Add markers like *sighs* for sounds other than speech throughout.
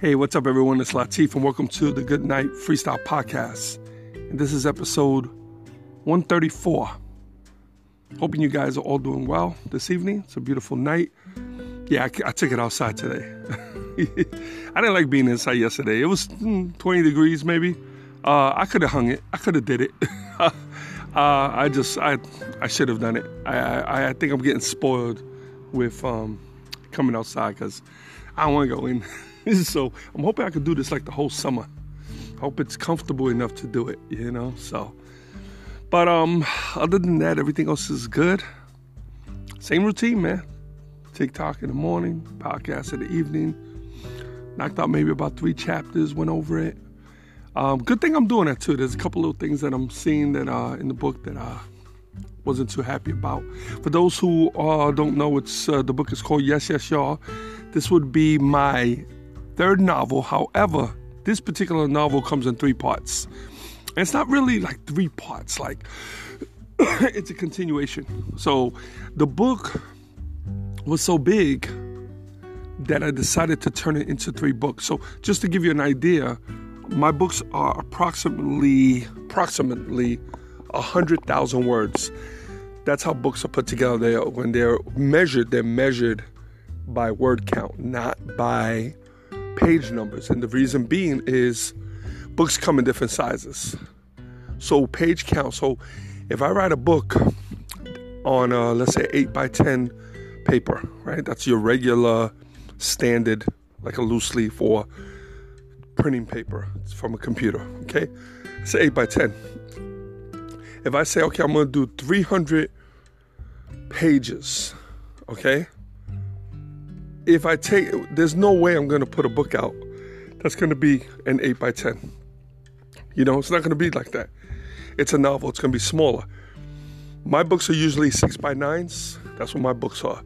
Hey, what's up, everyone? It's Latif, and welcome to the Good Night Freestyle Podcast. And this is episode 134. Hoping you guys are all doing well this evening. It's a beautiful night. Yeah, I, I took it outside today. *laughs* I didn't like being inside yesterday. It was mm, 20 degrees, maybe. Uh, I could have hung it. I could have did it. *laughs* uh, I just, I, I should have done it. I, I, I, think I'm getting spoiled with um, coming outside because I don't want to go in. *laughs* *laughs* so I'm hoping I can do this like the whole summer. Hope it's comfortable enough to do it, you know. So, but um, other than that, everything else is good. Same routine, man. TikTok in the morning, podcast in the evening. Knocked out maybe about three chapters, went over it. Um, good thing I'm doing that too. There's a couple little things that I'm seeing that uh, in the book that I wasn't too happy about. For those who uh, don't know, it's uh, the book is called Yes, Yes, Y'all. This would be my third novel. However, this particular novel comes in three parts. And it's not really like three parts, like *coughs* it's a continuation. So the book was so big that I decided to turn it into three books. So just to give you an idea, my books are approximately approximately a hundred thousand words. That's how books are put together. They are, when they're measured, they're measured by word count, not by page numbers. And the reason being is books come in different sizes. So page count. So if I write a book on uh, let's say 8 by 10 paper, right? That's your regular standard, like a loose leaf or printing paper. It's from a computer, okay? It's 8 by 10. If I say, okay, I'm gonna do 300 pages, okay? If I take, there's no way I'm going to put a book out that's going to be an 8 by 10. You know, it's not going to be like that. It's a novel, it's going to be smaller. My books are usually 6 by 9s. That's what my books are.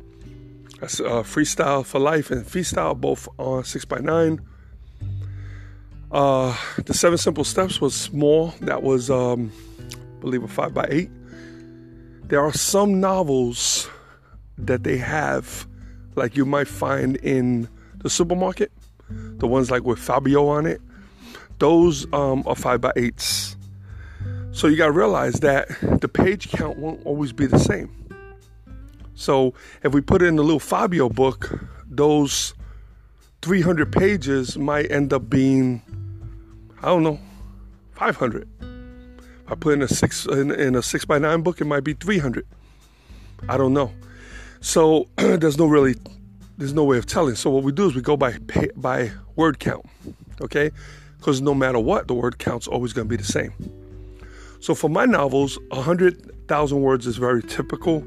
That's uh, Freestyle for Life and Freestyle, both on 6 by 9 uh, The Seven Simple Steps was small. That was, um, I believe, a 5 by 8 There are some novels that they have like you might find in the supermarket, the ones like with Fabio on it, those um, are five by eights. So you got to realize that the page count won't always be the same. So if we put it in the little Fabio book, those 300 pages might end up being, I don't know, 500. If I put in a six in, in a six by nine book, it might be 300. I don't know. So *clears throat* there's no really there's no way of telling. So what we do is we go by by word count, okay? Because no matter what, the word count's always going to be the same. So for my novels, 100,000 words is very typical.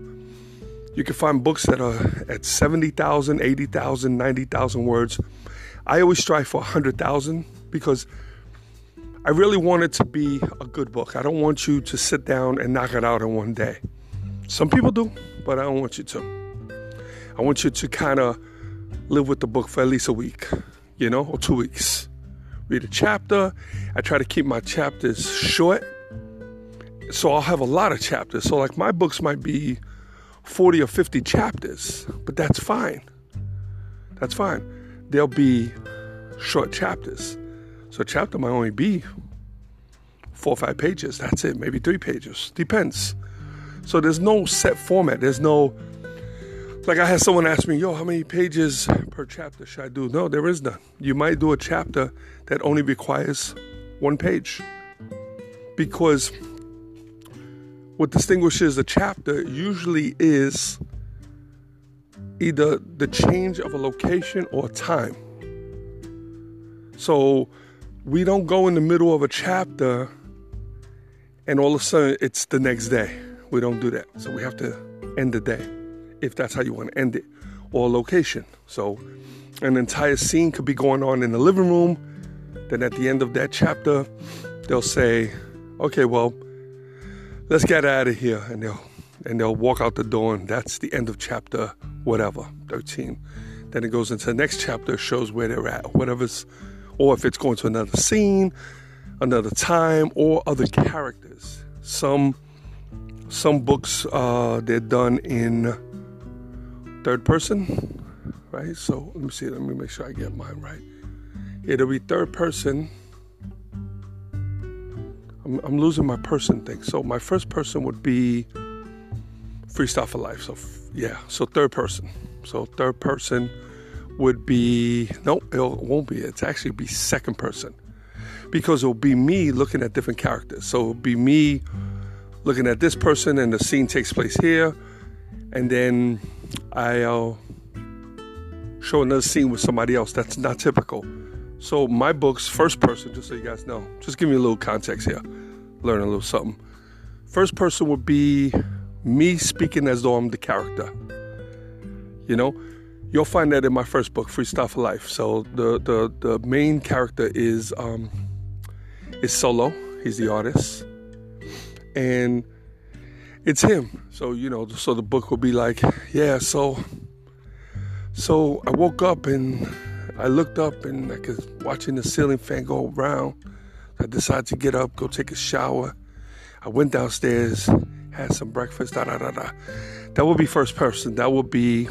You can find books that are at 70,000, 80,000, 90,000 words. I always strive for 100,000 because I really want it to be a good book. I don't want you to sit down and knock it out in one day. Some people do, but I don't want you to. I want you to kind of live with the book for at least a week, you know, or two weeks. Read a chapter. I try to keep my chapters short. So I'll have a lot of chapters. So, like, my books might be 40 or 50 chapters, but that's fine. That's fine. They'll be short chapters. So, a chapter might only be four or five pages. That's it. Maybe three pages. Depends. So, there's no set format. There's no like I had someone ask me, yo, how many pages per chapter should I do? No, there is none. You might do a chapter that only requires one page. Because what distinguishes a chapter usually is either the change of a location or time. So we don't go in the middle of a chapter and all of a sudden it's the next day. We don't do that. So we have to end the day, if that's how you want to end it, or location. So an entire scene could be going on in the living room. Then at the end of that chapter, they'll say, "Okay, well, let's get out of here," and they'll and they'll walk out the door, and that's the end of chapter whatever 13. Then it goes into the next chapter, shows where they're at, whatever's, or if it's going to another scene, another time, or other characters. Some some books uh, they're done in third person, right? So let me see. Let me make sure I get mine right. It'll be third person. I'm, I'm losing my person thing. So my first person would be freestyle for life. So yeah, so third person. So third person would be no, it won't be. It's actually be second person because it'll be me looking at different characters. So it'll be me looking at this person, and the scene takes place here, and then I'll show another scene with somebody else. That's not typical. So my book's first person, just so you guys know. Just give me a little context here. Learn a little something. First person would be me speaking as though I'm the character. You know, you'll find that in my first book, Freestyle for Life. So the the the main character is um is Solo. He's the artist, and it's him. So you know, so the book will be like, yeah. So so I woke up and I looked up and I was watching the ceiling fan go around. I decided to get up, go take a shower. I went downstairs, had some breakfast, da da da da. That would be first person. That would be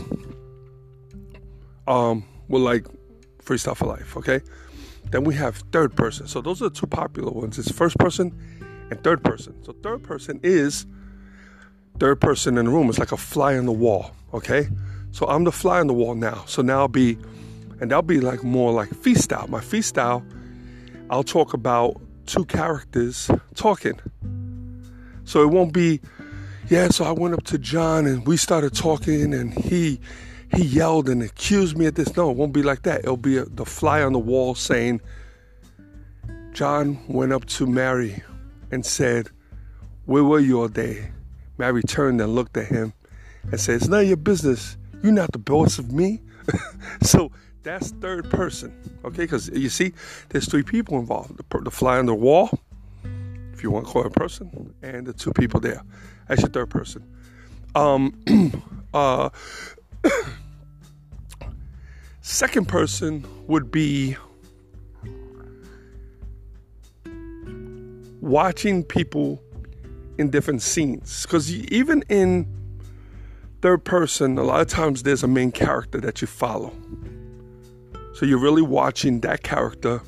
um well like freestyle for life, okay? Then we have third person. So those are the two popular ones. It's first person and third person. So third person is third person in the room. It's like a fly on the wall, okay? So I'm the fly on the wall now. So now I'll be and that'll be like more like feast freestyle. My feast freestyle, I'll talk about two characters talking. So it won't be, yeah, so I went up to John and we started talking and he he yelled and accused me of this. No, it won't be like that. It'll be a, the fly on the wall saying, John went up to Mary and said, Where were you all day? Mary turned and looked at him and said, It's none of your business. You're not the boss of me. *laughs* so that's third person, okay? Because you see, there's three people involved the, the fly on the wall, if you want to call it a person, and the two people there. That's your third person. Um, *clears throat* uh, *coughs* second person would be watching people in different scenes. Because even in third person, a lot of times there's a main character that you follow. So you're really watching that character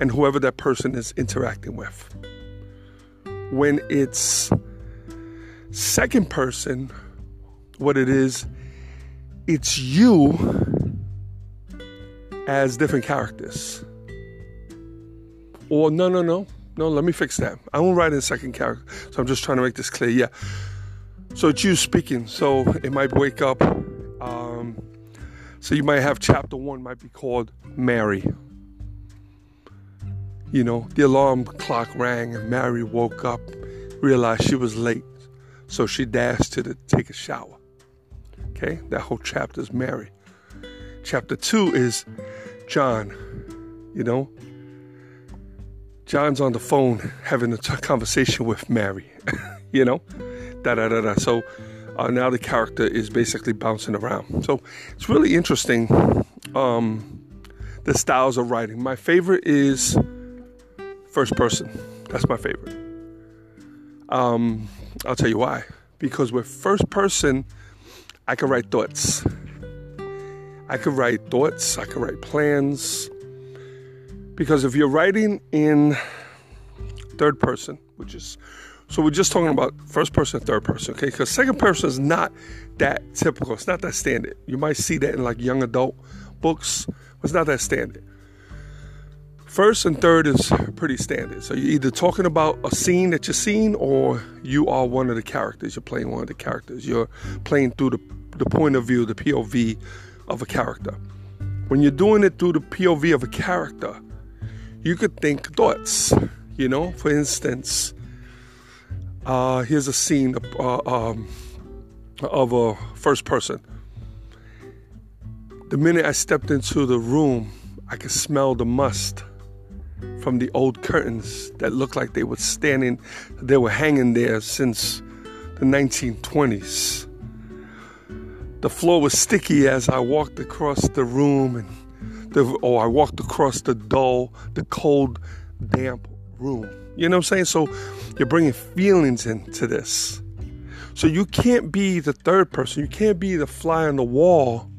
and whoever that person is interacting with. When it's second person, what it is, it's you as different characters. Or no, no, no, no. Let me fix that. I won't write in second character, so I'm just trying to make this clear. Yeah. So it's you speaking. So it might wake up. Um, so you might have chapter one might be called Mary. You know, the alarm clock rang and Mary woke up, realized she was late, so she dashed to the, take a shower. Okay, that whole chapter is Mary. Chapter two is John. You know, John's on the phone having a t- conversation with Mary. *laughs* you know, da da da da. So uh, now the character is basically bouncing around. So it's really interesting. Um, the styles of writing. My favorite is first person. That's my favorite. Um, I'll tell you why. Because with first person, I can write thoughts. I could write thoughts. I could write plans. Because if you're writing in third person, which is so we're just talking about first person, third person, okay? Because second person is not that typical. It's not that standard. You might see that in like young adult books, but it's not that standard. First and third is pretty standard. So you're either talking about a scene that you're seeing or you are one of the characters. You're playing one of the characters. You're playing through the, the point of view, the POV of a character. When you're doing it through the POV of a character, you could think thoughts. You know, for instance, uh, here's a scene. Uh, um, of a first person. The minute I stepped into the room, I could smell the must from the old curtains that looked like they were standing, they were hanging there since the 1920s. The floor was sticky as I walked across the room, and the, or I walked across the dull, the cold, damp room. You know what I'm saying? So you're bringing feelings into this. So you can't be the third person. You can't be the fly on the wall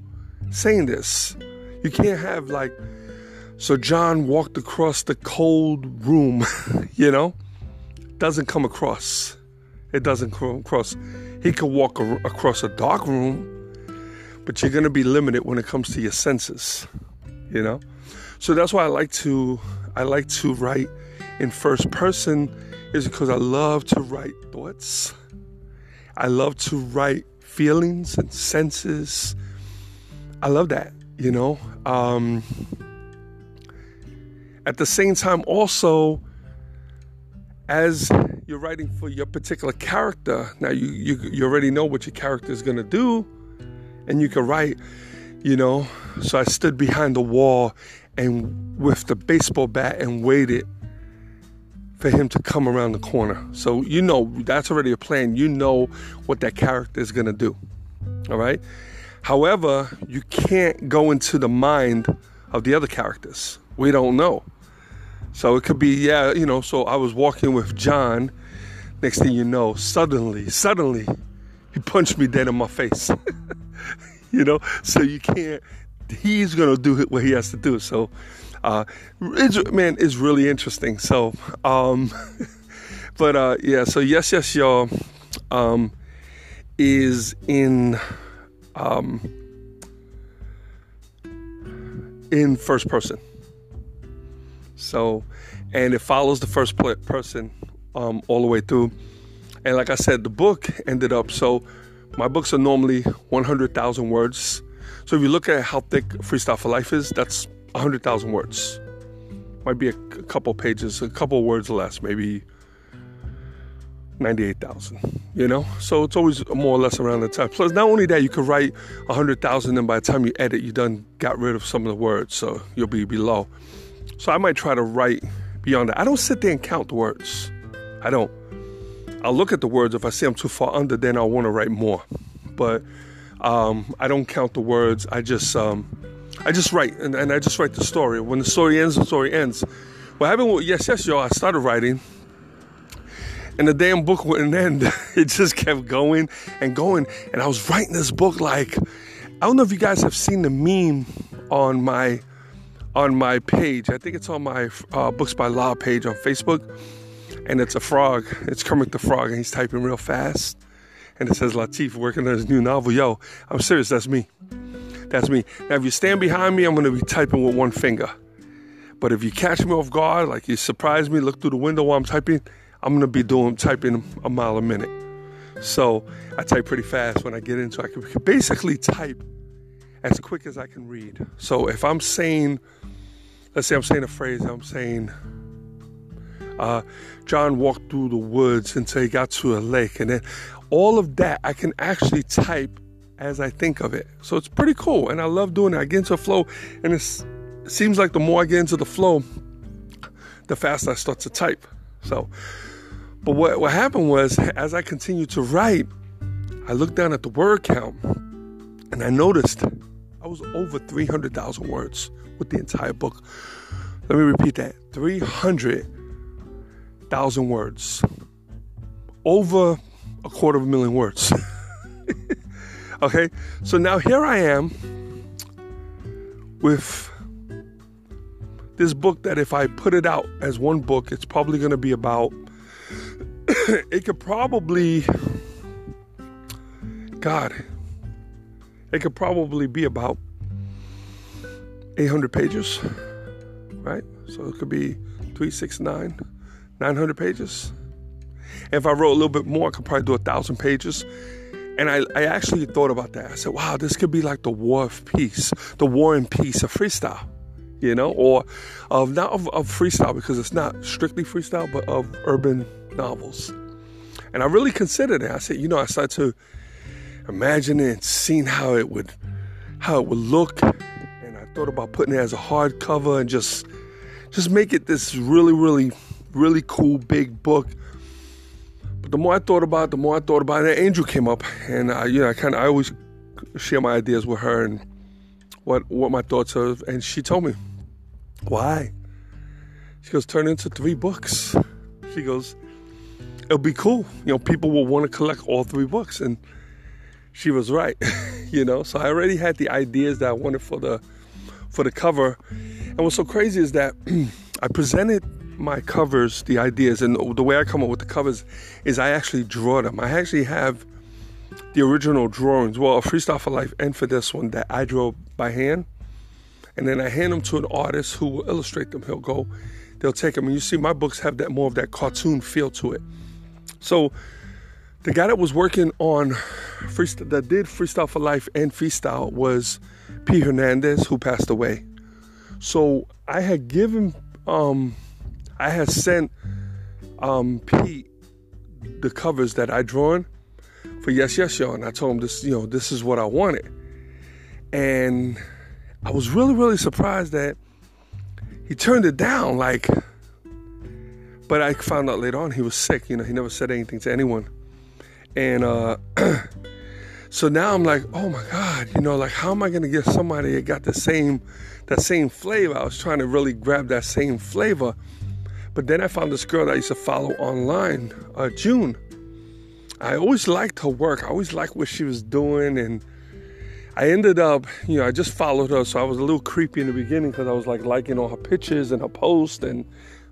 saying this. You can't have like, so John walked across the cold room, *laughs* you know? Doesn't come across. It doesn't come across. He could walk across a dark room, but you're going to be limited when it comes to your senses, you know? So that's why I like to I like to write in first person is because I love to write thoughts. I love to write feelings and senses. I love that, you know. Um, at the same time, also, as you're writing for your particular character, now you, you, you already know what your character is going to do, and you can write, you know. So I stood behind the wall and with the baseball bat and waited for him to come around the corner. So you know that's already a plan. You know what that character is going to do. All right? However, you can't go into the mind of the other characters. We don't know. So it could be, yeah, you know, so I was walking with John. Next thing you know, suddenly, suddenly, he punched me dead in my face. *laughs* you know, so you can't, he's to do what he has to do. So uh, it's, man, it's really interesting. So, um, *laughs* but uh, yeah, so yes, yes, y'all um, is in um, in first person. So, and it follows the first person um, all the way through. And like I said, the book ended up so. My books are normally 100,000 words. So if you look at how thick Freestyle for Life is, that's 100,000 words. Might be a, a couple pages, a couple words less, maybe 98,000, you know? So it's always more or less around the time. Plus, not only that, you could write 100,000 and by the time you edit, you done got rid of some of the words, so you'll be below. So I might try to write beyond that. I don't sit there and count the words. I don't. I'll look at the words. If I see I'm too far under, then I'll want to write more. But um, I don't count the words. I just um, I just write, and, and I just write the story. When the story ends, the story ends. What happened with Yes, Yes, Y'all, I started writing, and the damn book wouldn't end. *laughs* it just kept going and going. And I was writing this book like, I don't know if you guys have seen the meme on my on my page. I think it's on my uh, Books by Law page on Facebook. And it's a frog. It's Kermit the Frog, and he's typing real fast. And it says Latif working on his new novel. Yo, I'm serious, that's me. That's me. Now, if you stand behind me, I'm going to be typing with one finger. But if you catch me off guard, like you surprise me, look through the window while I'm typing, I'm going to be doing typing a mile a minute. So I type pretty fast when I get into I can basically type as quick as I can read. So if I'm saying, let's say I'm saying a phrase, I'm saying, uh, John walked through the woods until he got to a lake. And then all of that I can actually type as I think of it. So it's pretty cool, and I love doing it. I get into a flow, and it seems like the more I get into the flow, the faster I start to type. So, but what what happened was, as I continued to write, I looked down at the word count, and I noticed I was over three hundred thousand words with the entire book. Let me repeat that: three hundred thousand words, over a quarter of a million words. *laughs* Okay, so now here I am with this book that if I put it out as one book, it's probably going to be about, *coughs* it could probably, God, it could probably be about 800 pages, right? So it could be 369, 900 pages. And if I wrote a little bit more, I could probably do a thousand pages. And I, I actually thought about that. I said, wow, this could be like the war of peace, the war and peace of freestyle, you know, or of not of, of freestyle because it's not strictly freestyle, but of urban novels. And I really considered it. I said, you know, I started to, imagining and seeing how it would how it would look. And I thought about putting it as a hardcover and just just make it this really, really, really cool big book. But the more I thought about it, the more I thought about it, Angel came up, and I, you know, I kind of I always share my ideas with her and what what my thoughts are, and she told me, "Why?" She goes, "Turn into three books." She goes, "It'll be cool. You know, people will want to collect all three books." And she was right, *laughs* you know. So I already had the ideas that I wanted for the for the cover. And what's so crazy is that *clears throat* I presented my covers, the ideas, and the way I come up with the covers is I actually draw them. I actually have the original drawings, well, Freestyle for Life and for this one that I draw by hand. And then I hand them to an artist who will illustrate them. He'll go, they'll take them. And you see, my books have that more of that cartoon feel to it. So the guy that was working on freestyle, that did Freestyle for Life and Freestyle was P. Hernandez, who passed away. So I had given, um, I had sent um, Pete the covers that I drawn for Yes Yes Y'all, and I told him this, you know, this is what I wanted, and I was really really surprised that he turned it down. Like, but I found out later on he was sick. You know, he never said anything to anyone. And uh, *clears throat* so now I'm like, oh my God, you know, like how am I gonna get somebody that got the same that same flavor? I was trying to really grab that same flavor. But then I found this girl that I used to follow online, uh, June. I always liked her work. I always liked what she was doing, and I ended up, you know, I just followed her, so I was a little creepy in the beginning because I was like liking all her pictures and her posts and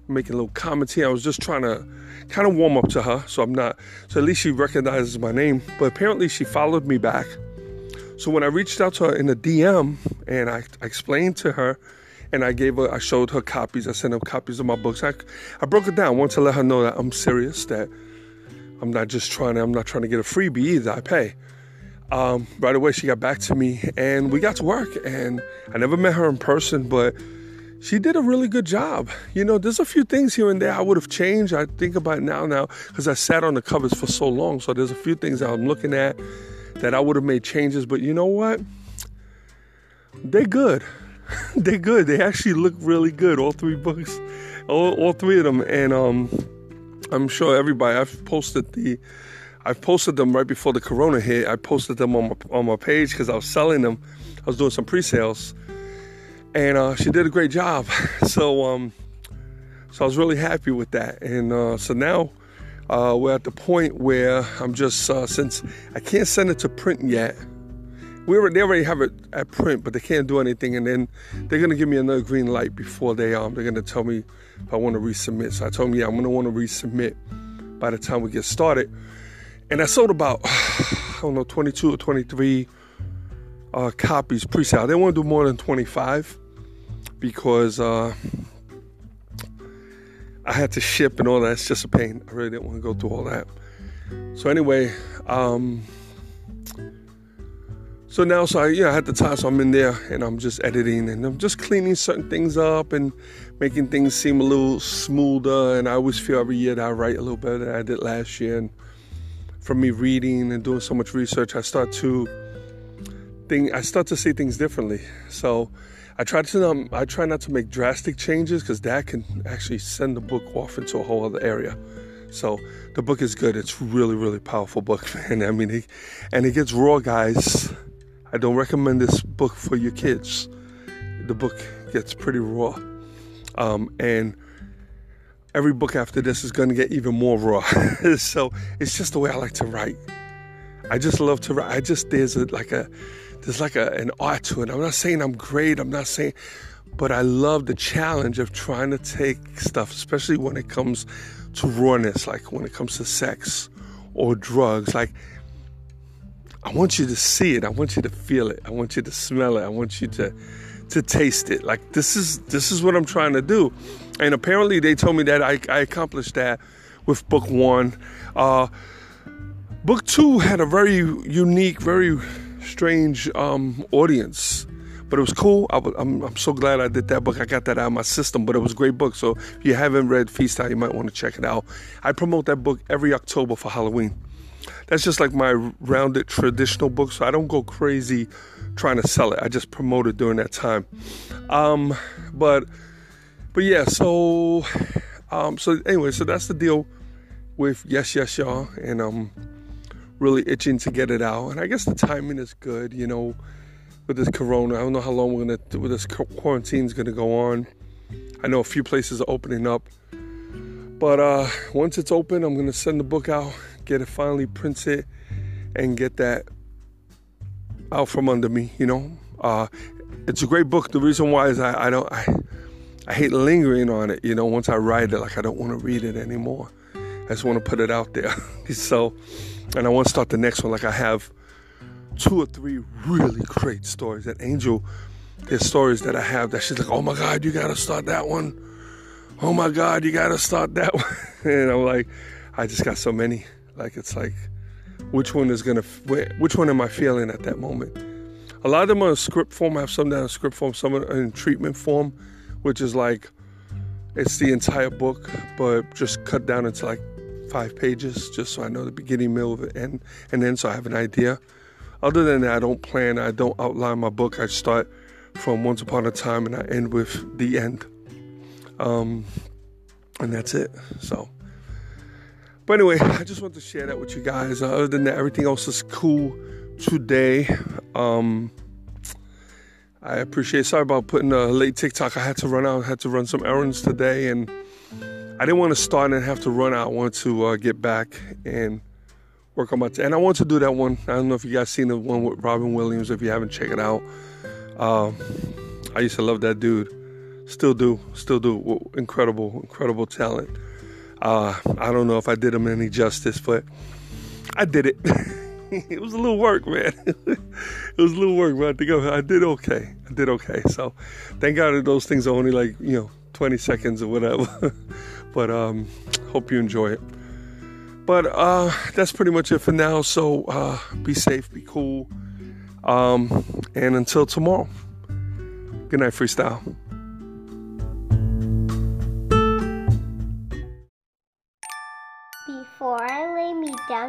making little comments here. I was just trying to kind of warm up to her, so I'm not, so at least she recognizes my name. But apparently she followed me back. So when I reached out to her in a DM and I, I explained to her, and I gave her, I showed her copies. I sent her copies of my books. I, I broke it down. I wanted to let her know that I'm serious, that I'm not just trying to, I'm not trying to get a freebie either. I pay. Um, right away, she got back to me and we got to work. And I never met her in person, but she did a really good job. You know, there's a few things here and there I would have changed. I think about now, now, because I sat on the covers for so long. So there's a few things I'm looking at that I would have made changes. But you know what? They're good. *laughs* They're good. They actually look really good. All three books, all, all three of them. And um, I'm sure everybody. I've posted the. I've posted them right before the corona hit. I posted them on my on my page because I was selling them. I was doing some pre-sales and uh, she did a great job. *laughs* So, um, so I was really happy with that. And uh, so now uh, we're at the point where I'm just uh, since I can't send it to print yet. We already, they already have it at print, but they can't do anything. And then they're gonna give me another green light before they um they're gonna tell me if I want to resubmit. So I told them yeah I'm gonna want to resubmit by the time we get started. And I sold about *sighs* I don't know 22 or 23 uh, copies pre-sale. They want to do more than 25 because uh, I had to ship and all that. It's just a pain. I really didn't want to go through all that. So anyway, um, so now, so I, yeah, I had the time, so I'm in there and I'm just editing and I'm just cleaning certain things up and making things seem a little smoother. And I always feel every year that I write a little better than I did last year. And from me reading and doing so much research, I start to think, I start to see things differently. So I try to um, I try not to make drastic changes because that can actually send the book off into a whole other area. So the book is good. It's really really powerful book, *laughs* man. I mean, it, and it gets raw, guys. I don't recommend this book for your kids. The book gets pretty raw, um, and every book after this is going to get even more raw. *laughs* so it's just the way I like to write. I just love to write. I just there's a, like a there's like a, an art to it. I'm not saying I'm great. I'm not saying, but I love the challenge of trying to take stuff, especially when it comes to rawness, like when it comes to sex or drugs. Like, I want you to see it. I want you to feel it. I want you to smell it. I want you to to taste it. Like this is this is what I'm trying to do. And apparently they told me that I, I accomplished that with book one. Uh, book two had a very unique, very strange um, audience. But it was cool. I, am I'm so glad I did that book. I got that out of my system. But it was a great book. So if you haven't read Feast Out, you might want to check it out. I promote that book every October for Halloween. That's just like my rounded traditional book. So I don't go crazy trying to sell it. I just promote it during that time. Um, but but yeah, so um, so anyway, so that's the deal with yes, yes, y'all, and I'm really itching to get it out. And I guess the timing is good, you know, with this corona. I don't know how long we're gonna with this quarantine is gonna go on. I know a few places are opening up, but uh, once it's open, I'm gonna send the book out, get it finally printed, and get that out from under me. You know, uh, it's a great book. The reason why is I, I don't I I hate lingering on it. You know, once I write it, like I don't want to read it anymore. I just want to put it out there. *laughs* so, and I want to start the next one. Like I have two or three really great stories. That Angel, there's stories that I have that she's like, oh my God, you got to start that one. Oh my God, you got to start that *laughs* one. and I'm like, I just got so many. Like it's like, which one is gonna, which one am I feeling at that moment? A lot of them are in script form. I have some that are in script form, some are in treatment form, which is like, it's the entire book, but just cut down into like five pages, just so I know the beginning, middle, the end, and then so I have an idea. Other than that, I don't plan. I don't outline my book. I start from once upon a time and I end with the end. Um, and that's it. So. But anyway, *laughs* I just want to share that with you guys. Uh, other than that, everything else is cool today. Um, I appreciate. Sorry about putting a late TikTok. I had to run out. I had to run some errands today, and I didn't want to start and have to run out. I want to uh, get back and work on my. T- and I want to do that one. I don't know if you guys seen the one with Robin Williams. If you haven't, check it out. Uh, I used to love that dude. Still do. Still do. Incredible, incredible talent. Uh, I don't know if I did him any justice, but I did it. *laughs* it was a little work, man. *laughs* it was a little work, but I think I, I did okay. I did okay. So thank God that those things are only like, you know, 20 seconds or whatever. *laughs* but um, hope you enjoy it. But uh, that's pretty much it for now. So uh, be safe, be cool. Um, and until tomorrow, good night, freestyle.